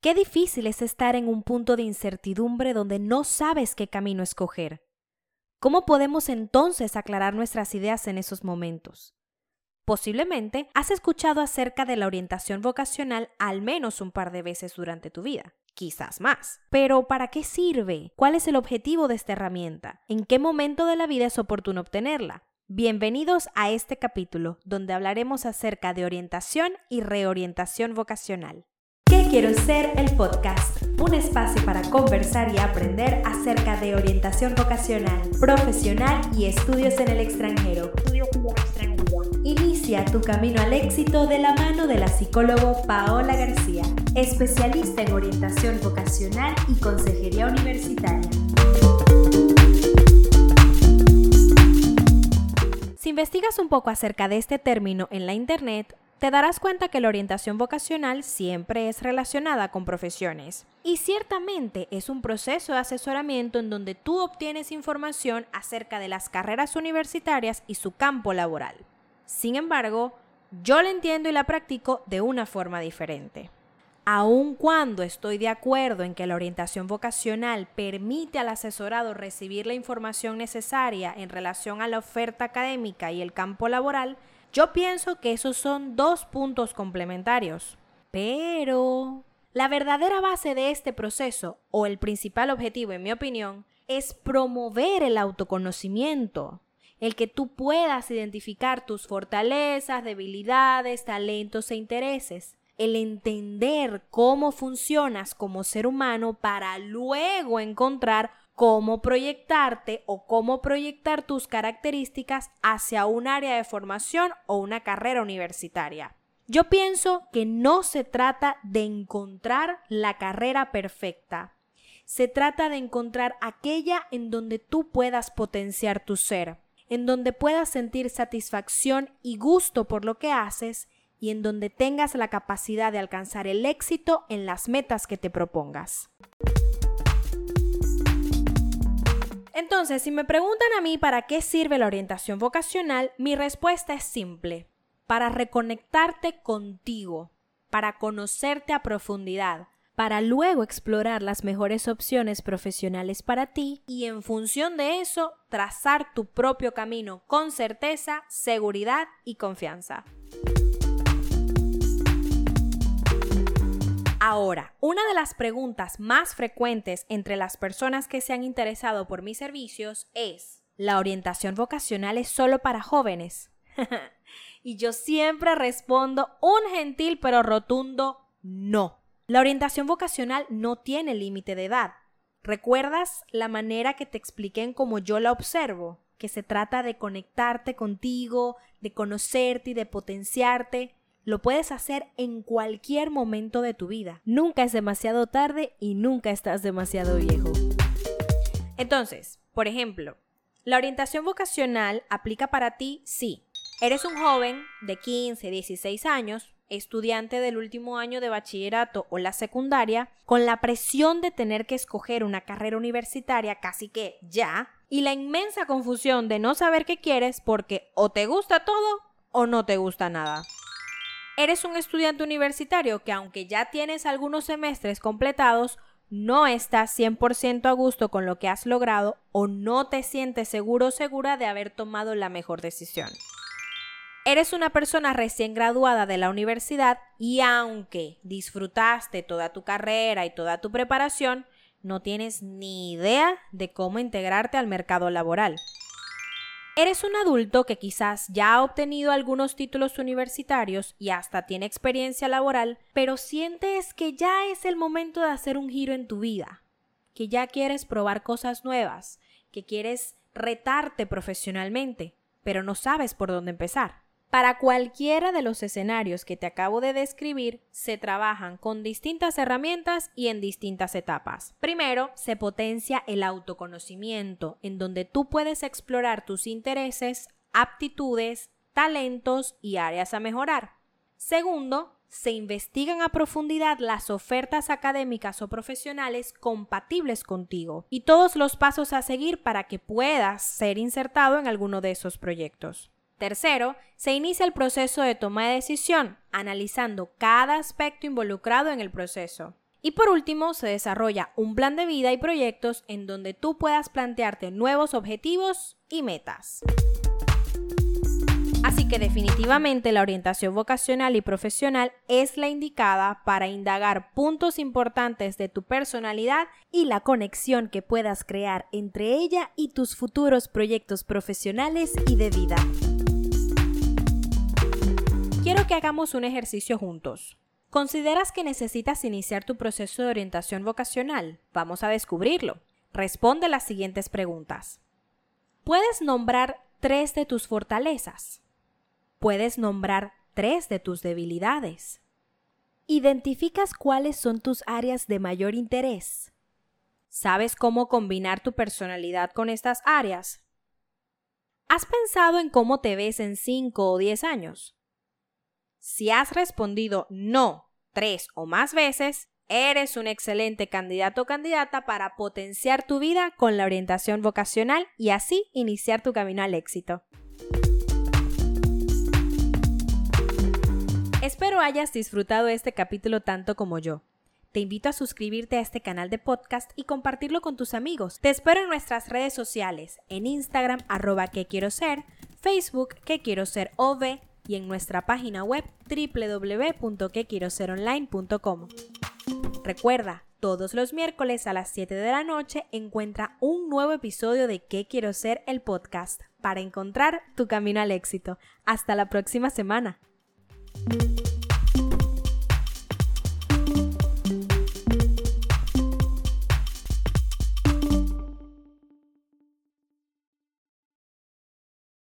Qué difícil es estar en un punto de incertidumbre donde no sabes qué camino escoger. ¿Cómo podemos entonces aclarar nuestras ideas en esos momentos? Posiblemente has escuchado acerca de la orientación vocacional al menos un par de veces durante tu vida, quizás más. Pero ¿para qué sirve? ¿Cuál es el objetivo de esta herramienta? ¿En qué momento de la vida es oportuno obtenerla? Bienvenidos a este capítulo donde hablaremos acerca de orientación y reorientación vocacional. ¿Qué quiero ser? El podcast, un espacio para conversar y aprender acerca de orientación vocacional, profesional y estudios en el extranjero. Inicia tu camino al éxito de la mano de la psicólogo Paola García, especialista en orientación vocacional y consejería universitaria. Si investigas un poco acerca de este término en la Internet, te darás cuenta que la orientación vocacional siempre es relacionada con profesiones. Y ciertamente es un proceso de asesoramiento en donde tú obtienes información acerca de las carreras universitarias y su campo laboral. Sin embargo, yo la entiendo y la practico de una forma diferente. Aun cuando estoy de acuerdo en que la orientación vocacional permite al asesorado recibir la información necesaria en relación a la oferta académica y el campo laboral, yo pienso que esos son dos puntos complementarios. Pero la verdadera base de este proceso, o el principal objetivo en mi opinión, es promover el autoconocimiento, el que tú puedas identificar tus fortalezas, debilidades, talentos e intereses, el entender cómo funcionas como ser humano para luego encontrar cómo proyectarte o cómo proyectar tus características hacia un área de formación o una carrera universitaria. Yo pienso que no se trata de encontrar la carrera perfecta. Se trata de encontrar aquella en donde tú puedas potenciar tu ser, en donde puedas sentir satisfacción y gusto por lo que haces y en donde tengas la capacidad de alcanzar el éxito en las metas que te propongas. Entonces, si me preguntan a mí para qué sirve la orientación vocacional, mi respuesta es simple, para reconectarte contigo, para conocerte a profundidad, para luego explorar las mejores opciones profesionales para ti y en función de eso trazar tu propio camino con certeza, seguridad y confianza. Ahora, una de las preguntas más frecuentes entre las personas que se han interesado por mis servicios es, ¿la orientación vocacional es solo para jóvenes? y yo siempre respondo un gentil pero rotundo no. La orientación vocacional no tiene límite de edad. ¿Recuerdas la manera que te expliqué en cómo yo la observo? Que se trata de conectarte contigo, de conocerte y de potenciarte lo puedes hacer en cualquier momento de tu vida. Nunca es demasiado tarde y nunca estás demasiado viejo. Entonces, por ejemplo, la orientación vocacional aplica para ti si eres un joven de 15, 16 años, estudiante del último año de bachillerato o la secundaria, con la presión de tener que escoger una carrera universitaria casi que ya, y la inmensa confusión de no saber qué quieres porque o te gusta todo o no te gusta nada eres un estudiante universitario que aunque ya tienes algunos semestres completados, no estás 100% a gusto con lo que has logrado o no te sientes seguro o segura de haber tomado la mejor decisión. Eres una persona recién graduada de la universidad y aunque disfrutaste toda tu carrera y toda tu preparación, no tienes ni idea de cómo integrarte al mercado laboral. Eres un adulto que quizás ya ha obtenido algunos títulos universitarios y hasta tiene experiencia laboral, pero sientes que ya es el momento de hacer un giro en tu vida, que ya quieres probar cosas nuevas, que quieres retarte profesionalmente, pero no sabes por dónde empezar. Para cualquiera de los escenarios que te acabo de describir, se trabajan con distintas herramientas y en distintas etapas. Primero, se potencia el autoconocimiento, en donde tú puedes explorar tus intereses, aptitudes, talentos y áreas a mejorar. Segundo, se investigan a profundidad las ofertas académicas o profesionales compatibles contigo y todos los pasos a seguir para que puedas ser insertado en alguno de esos proyectos. Tercero, se inicia el proceso de toma de decisión, analizando cada aspecto involucrado en el proceso. Y por último, se desarrolla un plan de vida y proyectos en donde tú puedas plantearte nuevos objetivos y metas. Así que definitivamente la orientación vocacional y profesional es la indicada para indagar puntos importantes de tu personalidad y la conexión que puedas crear entre ella y tus futuros proyectos profesionales y de vida. Quiero que hagamos un ejercicio juntos. ¿Consideras que necesitas iniciar tu proceso de orientación vocacional? Vamos a descubrirlo. Responde las siguientes preguntas. ¿Puedes nombrar tres de tus fortalezas? ¿Puedes nombrar tres de tus debilidades? ¿Identificas cuáles son tus áreas de mayor interés? ¿Sabes cómo combinar tu personalidad con estas áreas? ¿Has pensado en cómo te ves en 5 o 10 años? Si has respondido no tres o más veces, eres un excelente candidato o candidata para potenciar tu vida con la orientación vocacional y así iniciar tu camino al éxito. Espero hayas disfrutado este capítulo tanto como yo. Te invito a suscribirte a este canal de podcast y compartirlo con tus amigos. Te espero en nuestras redes sociales, en Instagram arroba que quiero ser, Facebook que quiero ser OV y en nuestra página web www.quequieroseronline.com. Recuerda, todos los miércoles a las 7 de la noche encuentra un nuevo episodio de ¿Qué quiero ser? el podcast para encontrar tu camino al éxito. Hasta la próxima semana.